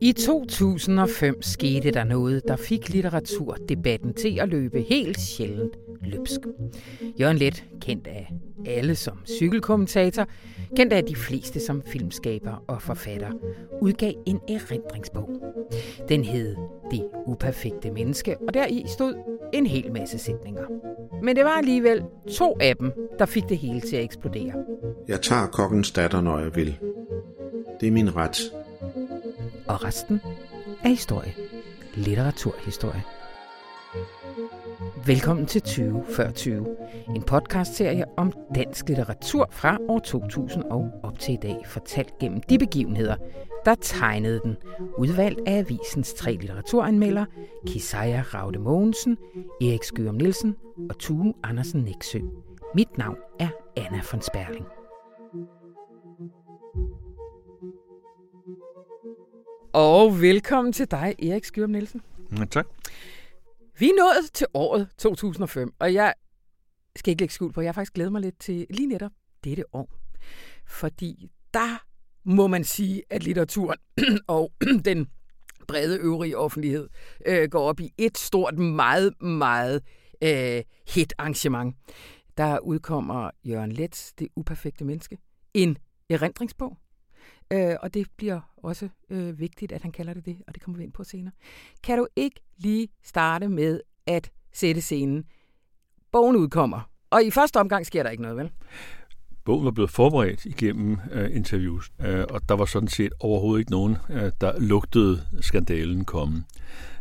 I 2005 skete der noget, der fik litteraturdebatten til at løbe helt sjældent løbsk. Jørgen Let, kendt af alle som cykelkommentator, kendt af de fleste som filmskaber og forfatter, udgav en erindringsbog. Den hed Det uperfekte menneske, og deri stod en hel masse sætninger. Men det var alligevel to af dem, der fik det hele til at eksplodere. Jeg tager kokkens datter, når jeg vil. Det er min ret. Og resten er historie. Litteraturhistorie. Velkommen til 20 før 20, en podcastserie om dansk litteratur fra år 2000 og op til i dag, fortalt gennem de begivenheder, der tegnede den, udvalgt af avisens tre litteraturanmeldere, Kisaya Raude Mogensen, Erik Skørum Nielsen og Tue Andersen Næksø. Mit navn er Anna von Sperling. Og velkommen til dig, Erik Skørum Nielsen. Ja, tak. Vi er nået til året 2005, og jeg skal ikke lægge skuld på, jeg har faktisk glædet mig lidt til lige netop dette år. Fordi der må man sige, at litteraturen og den brede øvrige offentlighed øh, går op i et stort, meget, meget øh, hit arrangement. Der udkommer Jørgen Lets Det uperfekte menneske, en erindringsbog. Øh, og det bliver også øh, vigtigt, at han kalder det det, og det kommer vi ind på senere. Kan du ikke lige starte med at sætte scenen? Bogen udkommer, og i første omgang sker der ikke noget, vel? Bogen var blevet forberedt igennem uh, interviews, uh, og der var sådan set overhovedet ikke nogen, uh, der lugtede skandalen komme.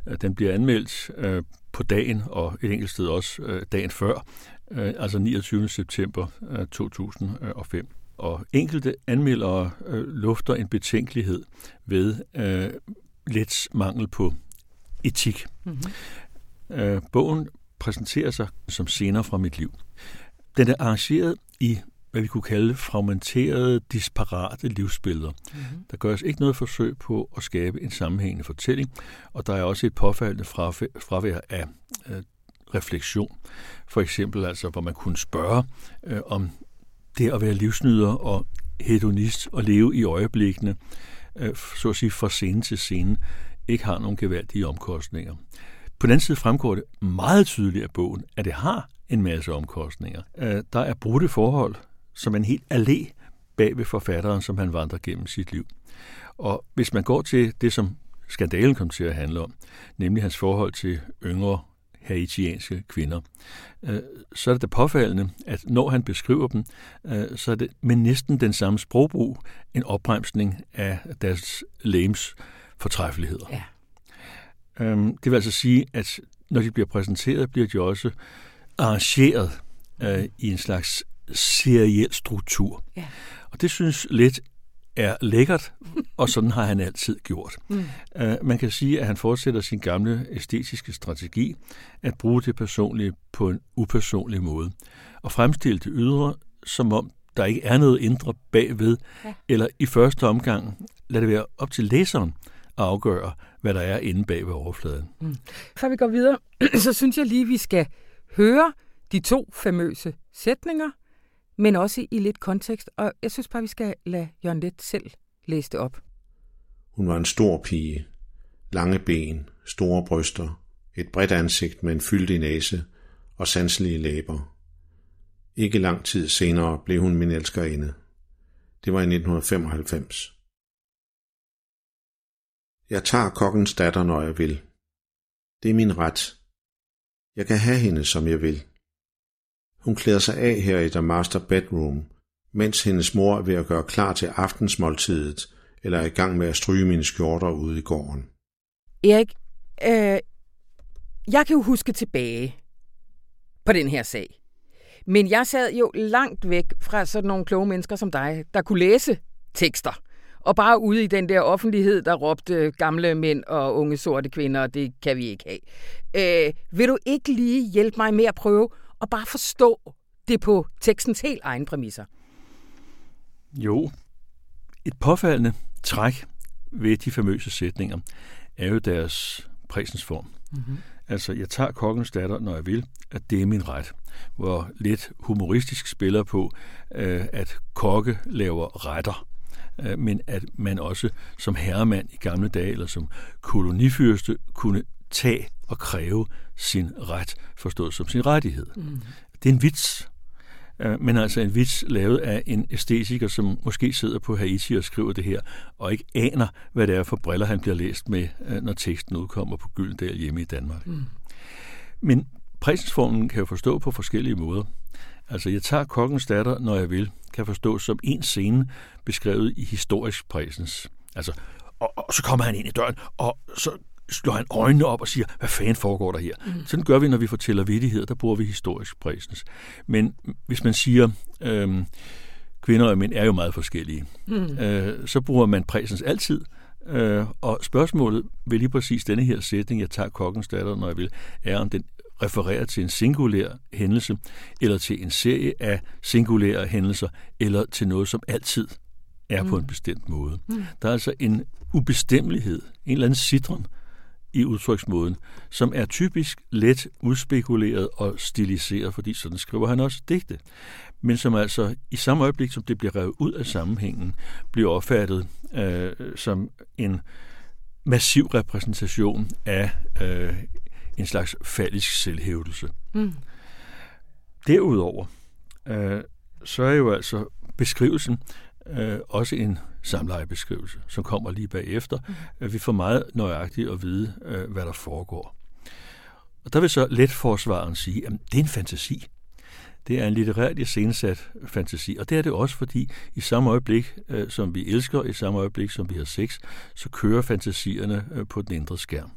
Uh, den bliver anmeldt uh, på dagen, og et enkelt sted også uh, dagen før, uh, altså 29. september uh, 2005 og enkelte anmeldere øh, lufter en betænkelighed ved øh, let mangel på etik. Mm-hmm. Øh, bogen præsenterer sig som scener fra mit liv. Den er arrangeret i hvad vi kunne kalde fragmenterede, disparate livsbilleder. Mm-hmm. Der gøres ikke noget forsøg på at skabe en sammenhængende fortælling, og der er også et påfaldende fravær af øh, refleksion. For eksempel altså, hvor man kunne spørge, øh, om det at være livsnyder og hedonist og leve i øjeblikkene, øh, så at sige fra scene til scene, ikke har nogen gevaldige omkostninger. På den anden side fremgår det meget tydeligt af bogen, at det har en masse omkostninger. Øh, der er brudte forhold, som en helt allé bag ved forfatteren, som han vandrer gennem sit liv. Og hvis man går til det, som skandalen kom til at handle om, nemlig hans forhold til yngre haitianske kvinder, øh, så er det da påfaldende, at når han beskriver dem, øh, så er det med næsten den samme sprogbrug en opbremsning af deres lægens fortræffeligheder. Ja. Øhm, det vil altså sige, at når de bliver præsenteret, bliver de også arrangeret øh, i en slags seriel struktur. Ja. Og det synes lidt er lækkert, og sådan har han altid gjort. Mm. Uh, man kan sige, at han fortsætter sin gamle æstetiske strategi, at bruge det personlige på en upersonlig måde, og fremstille det ydre, som om der ikke er noget indre bagved, ja. eller i første omgang lad det være op til læseren at afgøre, hvad der er inde bag ved overfladen. Mm. Før vi går videre, så synes jeg lige, vi skal høre de to famøse sætninger, men også i lidt kontekst. Og jeg synes bare, vi skal lade Jørgen Let selv læse det op. Hun var en stor pige. Lange ben, store bryster, et bredt ansigt med en fyldig næse og sanselige læber. Ikke lang tid senere blev hun min elskerinde. Det var i 1995. Jeg tager kokkens datter, når jeg vil. Det er min ret. Jeg kan have hende, som jeg vil. Hun klæder sig af her i The Master Bedroom, mens hendes mor er ved at gøre klar til aftensmåltidet, eller er i gang med at stryge mine skjorter ude i gården. Erik, øh, jeg kan jo huske tilbage på den her sag. Men jeg sad jo langt væk fra sådan nogle kloge mennesker som dig, der kunne læse tekster. Og bare ude i den der offentlighed, der råbte gamle mænd og unge sorte kvinder, det kan vi ikke have. Øh, vil du ikke lige hjælpe mig med at prøve og bare forstå det på tekstens helt egen præmisser. Jo, et påfaldende træk ved de famøse sætninger er jo deres præsensform. Mm-hmm. altså jeg tager kokkens datter, når jeg vil, at det er min ret. Hvor lidt humoristisk spiller på, øh, at kokke laver retter øh, men at man også som herremand i gamle dage, eller som kolonifyrste, kunne tage og kræve sin ret, forstået som sin rettighed. Mm. Det er en vits, øh, men altså en vits lavet af en æstetiker, som måske sidder på Haiti og skriver det her, og ikke aner, hvad det er for briller, han bliver læst med, øh, når teksten udkommer på Gyldendal hjemme i Danmark. Mm. Men præsensformen kan jeg forstå på forskellige måder. Altså, jeg tager kokkens datter, når jeg vil, kan forstå som en scene beskrevet i historisk præsens. Altså, og, og så kommer han ind i døren, og så slår han øjnene op og siger, hvad fanden foregår der her? Mm. Sådan gør vi, når vi fortæller vittigheder, der bruger vi historisk præsens. Men hvis man siger, øhm, kvinder og mænd er jo meget forskellige, mm. øh, så bruger man præsens altid, øh, og spørgsmålet ved lige præcis denne her sætning, jeg tager kokkens datter, når jeg vil, er, om den refererer til en singulær hændelse, eller til en serie af singulære hændelser, eller til noget, som altid er mm. på en mm. bestemt måde. Mm. Der er altså en ubestemmelighed, en eller anden citron i udtryksmåden, som er typisk let udspekuleret og stiliseret, fordi sådan skriver han også digte. Men som altså i samme øjeblik, som det bliver revet ud af sammenhængen, bliver opfattet øh, som en massiv repræsentation af øh, en slags fallisk selvhævdelse. Mm. Derudover, øh, så er jo altså beskrivelsen øh, også en samlejebeskrivelse, som kommer lige bagefter. Mm. Vi får meget nøjagtigt at vide, øh, hvad der foregår. Og der vil så letforsvaren sige, at det er en fantasi. Det er en litterært iscenesat fantasi, og det er det også, fordi i samme øjeblik, øh, som vi elsker, i samme øjeblik, som vi har sex, så kører fantasierne øh, på den indre skærm.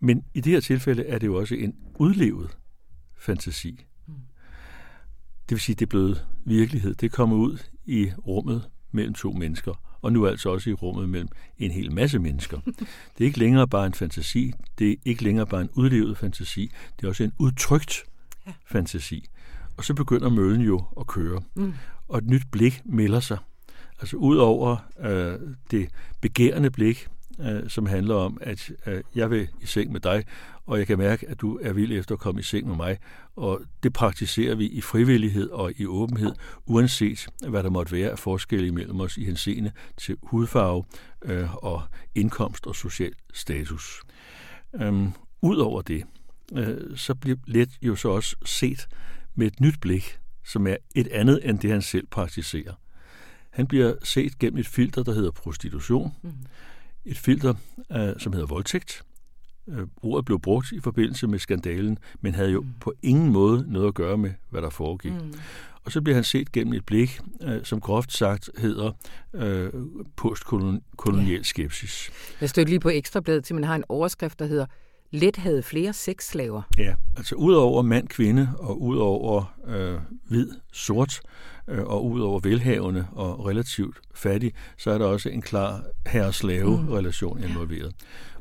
Men i det her tilfælde er det jo også en udlevet fantasi. Det vil sige, det er blevet virkelighed. Det kommer ud i rummet mellem to mennesker, og nu altså også i rummet mellem en hel masse mennesker. Det er ikke længere bare en fantasi, det er ikke længere bare en udlevet fantasi, det er også en udtrykt ja. fantasi. Og så begynder møllen jo at køre, mm. og et nyt blik melder sig. Altså ud over øh, det begærende blik, øh, som handler om, at øh, jeg vil i seng med dig, og jeg kan mærke, at du er vild efter at komme i seng med mig. Og det praktiserer vi i frivillighed og i åbenhed, uanset hvad der måtte være af forskel imellem os i henseende til hudfarve øh, og indkomst og social status. Øhm, Udover det, øh, så bliver let jo så også set med et nyt blik, som er et andet end det, han selv praktiserer. Han bliver set gennem et filter, der hedder prostitution. Mm et filter, øh, som hedder voldtægt. Øh, ordet blev brugt i forbindelse med skandalen, men havde jo mm. på ingen måde noget at gøre med, hvad der foregik. Mm. Og så bliver han set gennem et blik, øh, som groft sagt hedder øh, postkolonial ja. skepsis. Jeg stødte lige på Ekstrabladet til, man har en overskrift, der hedder Let havde flere sexslaver. Ja, altså udover mand, kvinde og udover øh, hvid, sort øh, og udover velhavende og relativt fattig, så er der også en klar herre-slave-relation mm. involveret.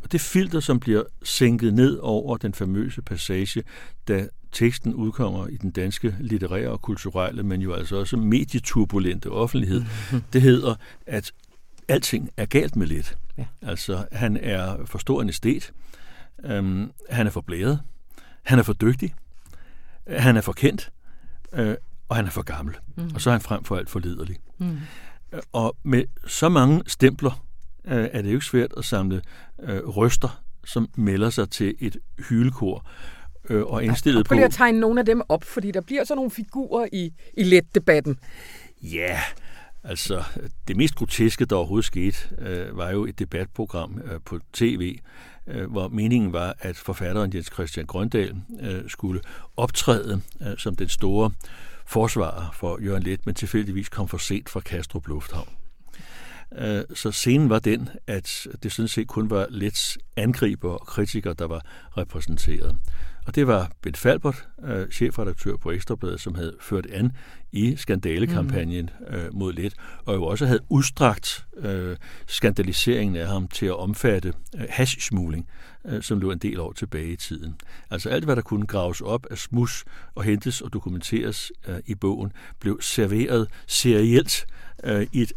Og det filter, som bliver sænket ned over den famøse passage, da teksten udkommer i den danske litterære og kulturelle, men jo altså også medieturbulente offentlighed, mm. det hedder, at alting er galt med lidt. Ja. Altså, han er for stor en estet, Øhm, han er for blæret. Han er for dygtig. Han er for kendt. Øh, og han er for gammel. Mm. Og så er han frem for alt for liderlig. Mm. Øh, og med så mange stempler øh, er det jo ikke svært at samle øh, røster, som melder sig til et hylekor øh, og indstillet på... Prøv lige at tegne nogle af dem op, fordi der bliver så nogle figurer i, i let-debatten. Ja, altså det mest groteske, der overhovedet skete, øh, var jo et debatprogram øh, på tv, øh, hvor meningen var, at forfatteren Jens Christian Grøndal øh, skulle optræde øh, som den store forsvarer for Jørgen Let, men tilfældigvis kom for sent fra Kastrup Lufthavn. Øh, så scenen var den, at det sådan set kun var Lets angriber og kritikere, der var repræsenteret. Og det var Ben Falbert, øh, chefredaktør på Ekstrabladet, som havde ført an i skandalekampagnen mm. øh, mod Let, og jo også havde udstrakt øh, skandaliseringen af ham til at omfatte øh, hashsmugling, øh, som lå en del år tilbage i tiden. Altså alt, hvad der kunne graves op af smus og hentes og dokumenteres øh, i bogen, blev serveret serielt øh, i et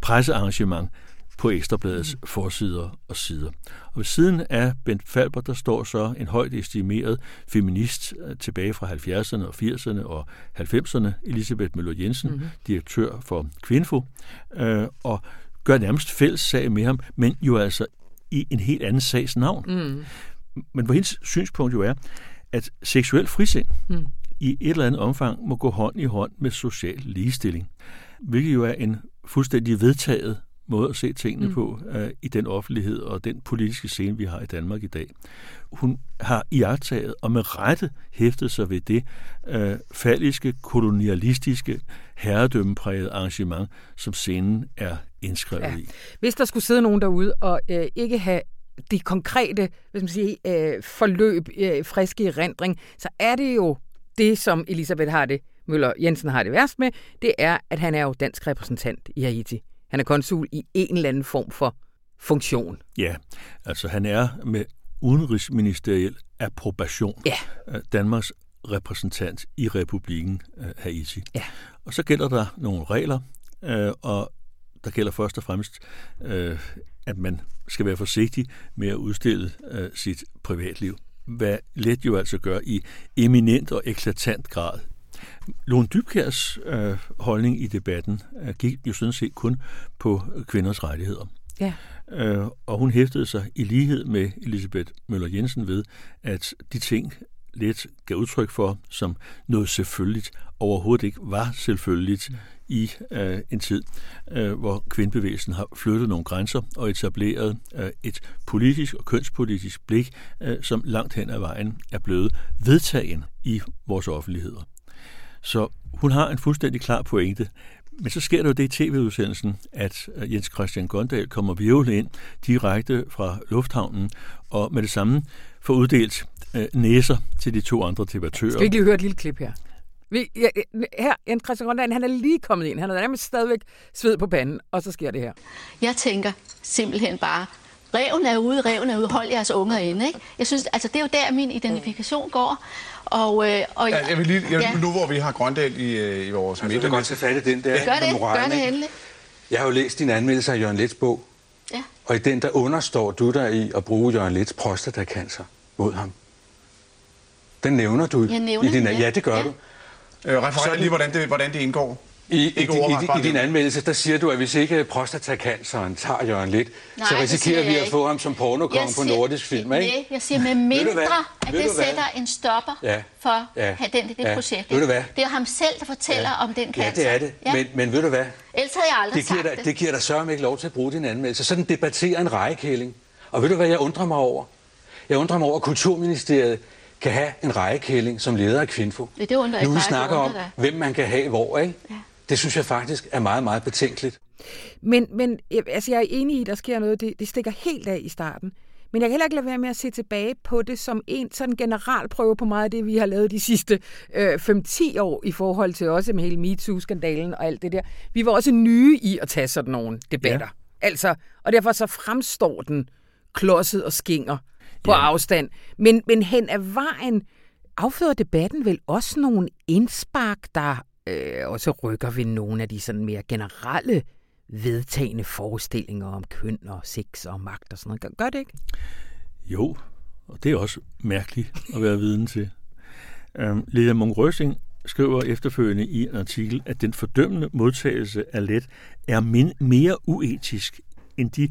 pressearrangement på Ekstrabladets mm. forsider og sider. Og ved siden af Bent Falber, der står så en højt estimeret feminist øh, tilbage fra 70'erne og 80'erne og 90'erne, Elisabeth Møller Jensen, mm-hmm. direktør for Kvinfo, øh, og gør nærmest fælles sag med ham, men jo altså i en helt anden sags navn. Mm. Men hvor hendes synspunkt jo er, at seksuel frisind mm. i et eller andet omfang må gå hånd i hånd med social ligestilling, hvilket jo er en fuldstændig vedtaget måde at se tingene mm. på uh, i den offentlighed og den politiske scene, vi har i Danmark i dag. Hun har iagtaget og med rette hæftet sig ved det uh, falliske, kolonialistiske, herredømmeprægede arrangement, som scenen er indskrevet ja. i. Hvis der skulle sidde nogen derude og uh, ikke have det konkrete skal man sige, uh, forløb uh, friske erindring, så er det jo det, som Elisabeth har det Møller Jensen har det værst med, det er, at han er jo dansk repræsentant i Haiti. Han er konsul i en eller anden form for funktion. Ja, altså han er med udenrigsministeriel approbation ja. Danmarks repræsentant i republikken øh, Haiti. Ja. Og så gælder der nogle regler, øh, og der gælder først og fremmest, øh, at man skal være forsigtig med at udstille sit privatliv. Hvad let jo altså gør i eminent og eklatant grad Lone Dybkærs øh, holdning i debatten øh, gik jo sådan set kun på kvinders rettigheder. Ja. Øh, og hun hæftede sig i lighed med Elisabeth Møller Jensen ved, at de ting lidt gav udtryk for, som noget selvfølgeligt, overhovedet ikke var selvfølgeligt i øh, en tid, øh, hvor kvindbevægelsen har flyttet nogle grænser og etableret øh, et politisk og kønspolitisk blik, øh, som langt hen ad vejen er blevet vedtagen i vores offentligheder. Så hun har en fuldstændig klar pointe. Men så sker der jo det i tv-udsendelsen, at øh, Jens Christian Gondal kommer virvlet ind direkte fra lufthavnen, og med det samme får uddelt øh, næser til de to andre debattører. Skal vi ikke lige høre et lille klip her? Vi, ja, her, Jens Christian Gondal, han er lige kommet ind. Han er nærmest stadigvæk sved på panden, og så sker det her. Jeg tænker simpelthen bare, reven er ude, reven er ude, hold jeres unger inde. Ikke? Jeg synes, altså, det er jo der, min identifikation går. Og, øh, og, ja, jeg vil lige, jeg, ja. Nu hvor vi har Grøndal i, øh, i vores midte. Jeg vil godt tage fat i den der. Gør det, gør det endelig. Jeg har jo læst din anmeldelse af Jørgen Lets bog. Ja. Og i den, der understår du dig i at bruge Jørgen Lets prostatacancer mod ham. Den nævner du jeg nævner i din... Ja, ja det gør ja. du. Øh, referer lige, hvordan det, hvordan det indgår. I, i, i, i, din anmeldelse, der siger du, at hvis ikke prostatacanceren tager Jørgen lidt, Nej, så risikerer vi at få ham som pornokong på nordisk film, ikke? Nej, jeg siger med mindre, at det sætter en stopper ja. for ja. den, det ja. projekt. Ved du hvad? Det er ham selv, der fortæller ja. om den cancer. Ja, det er det. Ja. Men, men ved du hvad? Ellers havde jeg aldrig det giver sagt dig, det. giver dig sørme ikke lov til at bruge din anmeldelse. Sådan debatterer en rækkælling. Og ved du hvad, jeg undrer mig over? Jeg undrer mig over, at Kulturministeriet kan have en rækkælling som leder af Kvinfo. Det, det undrer nu vi snakker om, hvem man kan have hvor, ikke? Ja. Det synes jeg faktisk er meget, meget betænkeligt. Men, men altså, jeg er enig i, at der sker noget. Det, det stikker helt af i starten. Men jeg kan heller ikke lade være med at se tilbage på det som en sådan general prøve på meget af det, vi har lavet de sidste øh, 5-10 år i forhold til også med hele MeToo-skandalen og alt det der. Vi var også nye i at tage sådan nogle debatter. Ja. Altså, og derfor så fremstår den klodset og skinger på ja. afstand. Men, men hen ad vejen afføder debatten vel også nogle indspark, der øh, også rykker ved nogle af de sådan mere generelle vedtagende forestillinger om køn og sex og magt og sådan noget. Gør det ikke? Jo, og det er også mærkeligt at være viden til. Øhm, Lea Munk Røsing skriver efterfølgende i en artikel, at den fordømmende modtagelse af let er min, mere uetisk end de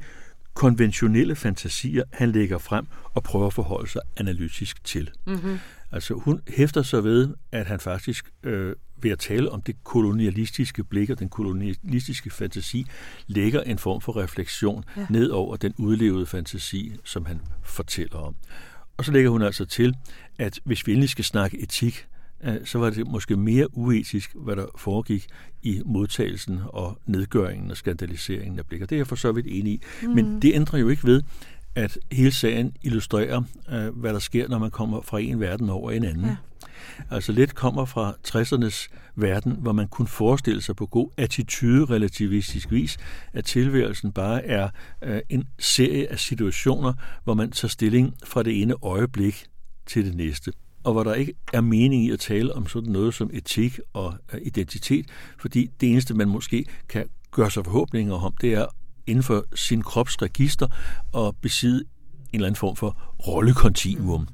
konventionelle fantasier, han lægger frem og prøver at forholde sig analytisk til. Mm-hmm. Altså hun hæfter sig ved, at han faktisk øh, ved at tale om det kolonialistiske blik og den kolonialistiske fantasi, lægger en form for refleksion ja. ned over den udlevede fantasi, som han fortæller om. Og så lægger hun altså til, at hvis vi endelig skal snakke etik, øh, så var det måske mere uetisk, hvad der foregik i modtagelsen og nedgøringen og skandaliseringen af blikker. Det er jeg for så vidt enig i. Mm. Men det ændrer jo ikke ved, at hele sagen illustrerer, øh, hvad der sker, når man kommer fra en verden over en anden. Ja. Altså lidt kommer fra 60'ernes verden, hvor man kunne forestille sig på god attitude-relativistisk vis, at tilværelsen bare er øh, en serie af situationer, hvor man tager stilling fra det ene øjeblik til det næste og hvor der ikke er mening i at tale om sådan noget som etik og øh, identitet, fordi det eneste, man måske kan gøre sig forhåbninger om, det er inden for sin kropsregister og besidde en eller anden form for rollekontinuum.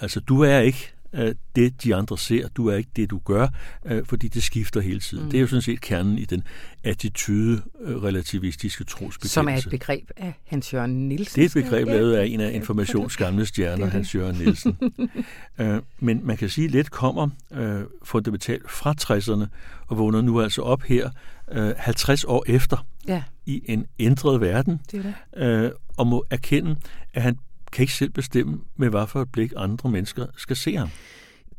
Altså, du er ikke øh, det, de andre ser. Du er ikke det, du gør, øh, fordi det skifter hele tiden. Mm. Det er jo sådan set kernen i den attitude-relativistiske trosbekendelse. Som er et begreb af Hans Jørgen Nielsen. Det er et begreb lavet af en af informations gamle stjerner, Hans Jørgen Nielsen. øh, men man kan sige, at lidt kommer øh, fundamentalt fra 60'erne og vågner nu altså op her øh, 50 år efter ja. i en ændret verden det er det. Øh, og må erkende, at han kan ikke selv bestemme, med hvad for et blik andre mennesker skal se ham.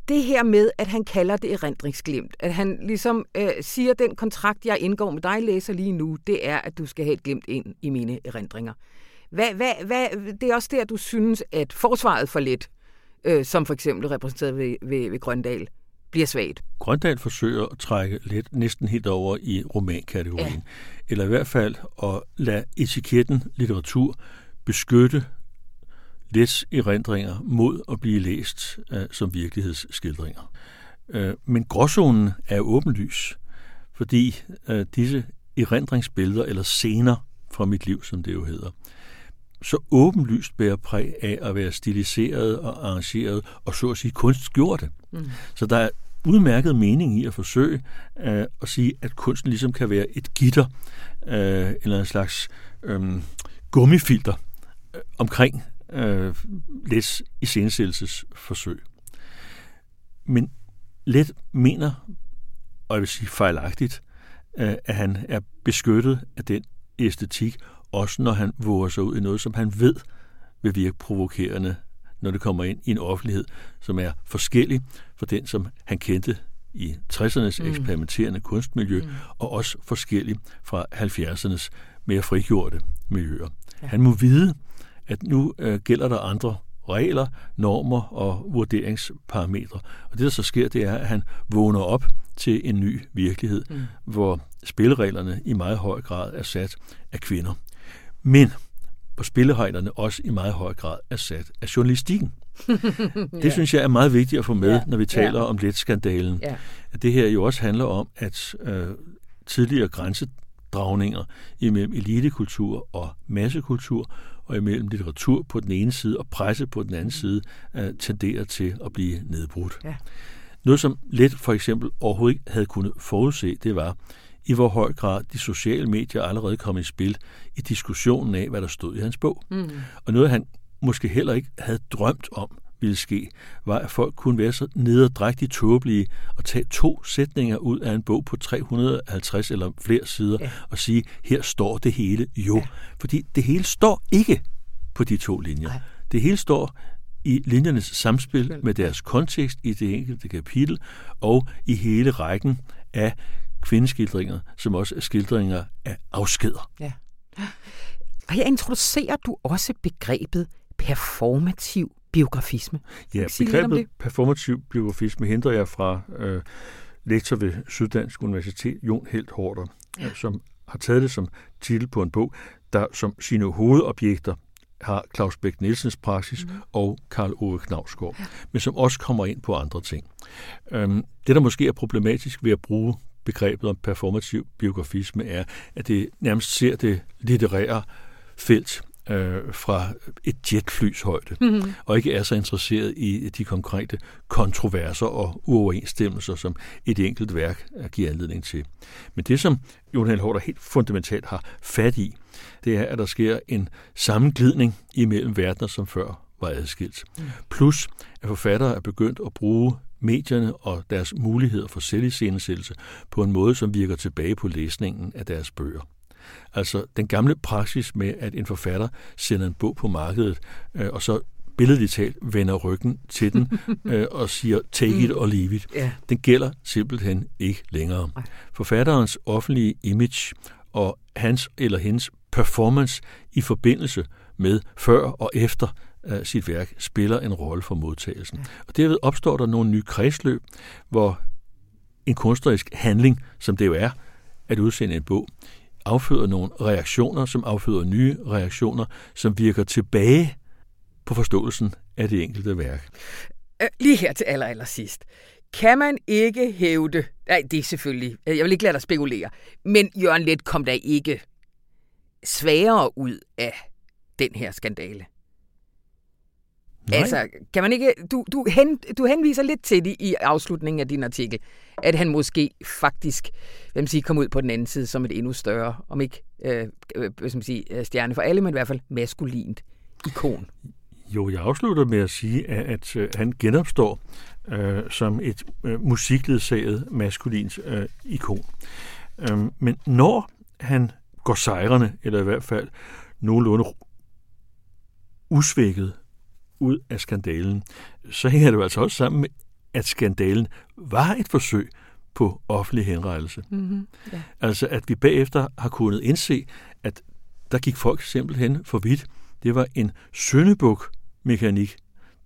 Det her med, at han kalder det erindringsglimt, at han ligesom øh, siger, at den kontrakt, jeg indgår med dig, læser lige nu, det er, at du skal have et glimt ind i mine erindringer. Hvad, hvad, hvad, det er også der, du synes, at forsvaret for lidt, øh, som for eksempel repræsenteret ved, ved, ved Grøndal, bliver svagt. Grøndal forsøger at trække lidt næsten helt over i romankategorien. Ja. Eller i hvert fald at lade etiketten litteratur beskytte Lets erindringer mod at blive læst uh, som virkelighedsskildringer. Uh, men gråzonen er åbenlys, fordi uh, disse erindringsbilleder eller scener fra mit liv, som det jo hedder, så åbenlyst bærer præg af at være stiliseret og arrangeret og så at sige kunstgjorte. Mm. Så der er udmærket mening i at forsøge uh, at sige, at kunsten ligesom kan være et gitter uh, eller en slags um, gummifilter uh, omkring øh, Lets iscenesættelsesforsøg. Men Let mener, og jeg vil sige fejlagtigt, øh, at han er beskyttet af den æstetik, også når han våger sig ud i noget, som han ved vil virke provokerende, når det kommer ind i en offentlighed, som er forskellig fra den, som han kendte i 60'ernes mm. eksperimenterende kunstmiljø, mm. og også forskellig fra 70'ernes mere frigjorte miljøer. Ja. Han må vide, at nu øh, gælder der andre regler, normer og vurderingsparametre. Og det, der så sker, det er, at han vågner op til en ny virkelighed, mm. hvor spillereglerne i meget høj grad er sat af kvinder. Men på spillereglerne også i meget høj grad er sat af journalistikken. det ja. synes jeg er meget vigtigt at få med, ja. når vi taler ja. om let-skandalen. Ja. At det her jo også handler om, at øh, tidligere grænsedragninger imellem elitekultur og massekultur og imellem litteratur på den ene side og presse på den anden side uh, tenderer til at blive nedbrudt. Ja. Noget, som Let for eksempel overhovedet ikke havde kunnet forudse, det var, i hvor høj grad de sociale medier allerede kom i spil i diskussionen af, hvad der stod i hans bog. Mm. Og noget, han måske heller ikke havde drømt om, ville ske, var, at folk kunne være så nederdrægtigt tåbelige og tage to sætninger ud af en bog på 350 eller flere sider ja. og sige, her står det hele jo. Ja. Fordi det hele står ikke på de to linjer. Nej. Det hele står i linjernes samspil med deres kontekst i det enkelte kapitel og i hele rækken af kvindeskildringer, som også er skildringer af afskeder. Ja. Og her introducerer du også begrebet performativ biografisme. Ja, begrebet performativ biografisme henter jeg fra øh, lektor ved Syddansk Universitet, Jon Helt Hårder, ja. som har taget det som titel på en bog, der som sine hovedobjekter har Claus Bæk Nielsens praksis mm. og Karl Ove Knavsgaard, ja. men som også kommer ind på andre ting. Øhm, det, der måske er problematisk ved at bruge begrebet om performativ biografisme, er, at det nærmest ser det litterære felt øh, fra et jetflys højde, mm-hmm. og ikke er så interesseret i de konkrete kontroverser og uoverensstemmelser, som et enkelt værk giver anledning til. Men det, som Johan Hårder helt fundamentalt har fat i, det er, at der sker en sammenglidning imellem verdener, som før var adskilt. Mm. Plus, at forfattere er begyndt at bruge medierne og deres muligheder for selviscenesættelse på en måde, som virker tilbage på læsningen af deres bøger. Altså den gamle praksis med, at en forfatter sender en bog på markedet, øh, og så billedligt talt vender ryggen til den øh, og siger take it or leave it. Yeah. Den gælder simpelthen ikke længere. Forfatterens offentlige image og hans eller hendes performance i forbindelse med før og efter uh, sit værk spiller en rolle for modtagelsen. Ja. Og derved opstår der nogle nye kredsløb, hvor en kunstnerisk handling, som det jo er at udsende en bog, afføder nogle reaktioner, som afføder nye reaktioner, som virker tilbage på forståelsen af det enkelte værk. Øh, lige her til aller, aller sidst. Kan man ikke hævde... Nej, det er selvfølgelig... Øh, jeg vil ikke lade dig spekulere. Men Jørgen Let kom der ikke sværere ud af den her skandale. Nej. Altså, kan man ikke... Du, du, hen, du henviser lidt til det i afslutningen af din artikel, at han måske faktisk, hvad man siger, kom ud på den anden side som et endnu større, om ikke øh, øh, hvad skal man sige, øh, stjerne for alle, men i hvert fald maskulint ikon. Jo, jeg afslutter med at sige, at, at øh, han genopstår øh, som et øh, musikledsaget maskulint øh, ikon. Øh, men når han går sejrende, eller i hvert fald nogenlunde usvækket ud af skandalen, så hænger det jo altså også sammen med, at skandalen var et forsøg på offentlig henrettelse. Mm-hmm. Ja. Altså at vi bagefter har kunnet indse, at der gik folk simpelthen for vidt. Det var en søndebuk-mekanik,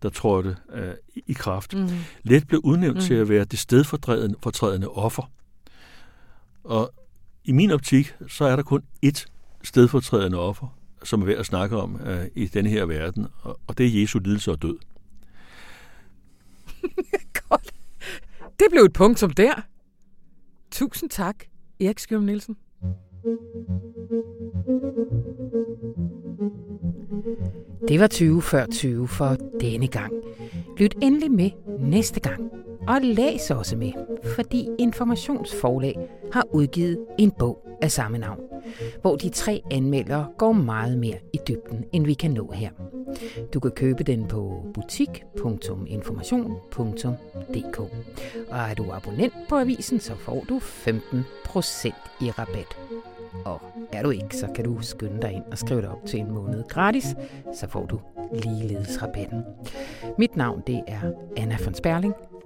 der trådte øh, i kraft. Mm. Let blev udnævnt mm. til at være det stedfortrædende offer. Og i min optik, så er der kun ét stedfortrædende offer, som er værd at snakke om øh, i denne her verden, og, og det er Jesu lidelse og død. Godt. Det blev et punktum der. Tusind tak, Erik Skjøm Nielsen. Det var 20 før 20 for denne gang. Lyt endelig med næste gang. Og læs også med, fordi Informationsforlag har udgivet en bog af samme navn, hvor de tre anmeldere går meget mere i dybden, end vi kan nå her. Du kan købe den på butik.information.dk. Og er du abonnent på avisen, så får du 15% i rabat. Og er du ikke, så kan du skynde dig ind og skrive dig op til en måned gratis, så får du ligeledes rabatten. Mit navn det er Anna von Sperling.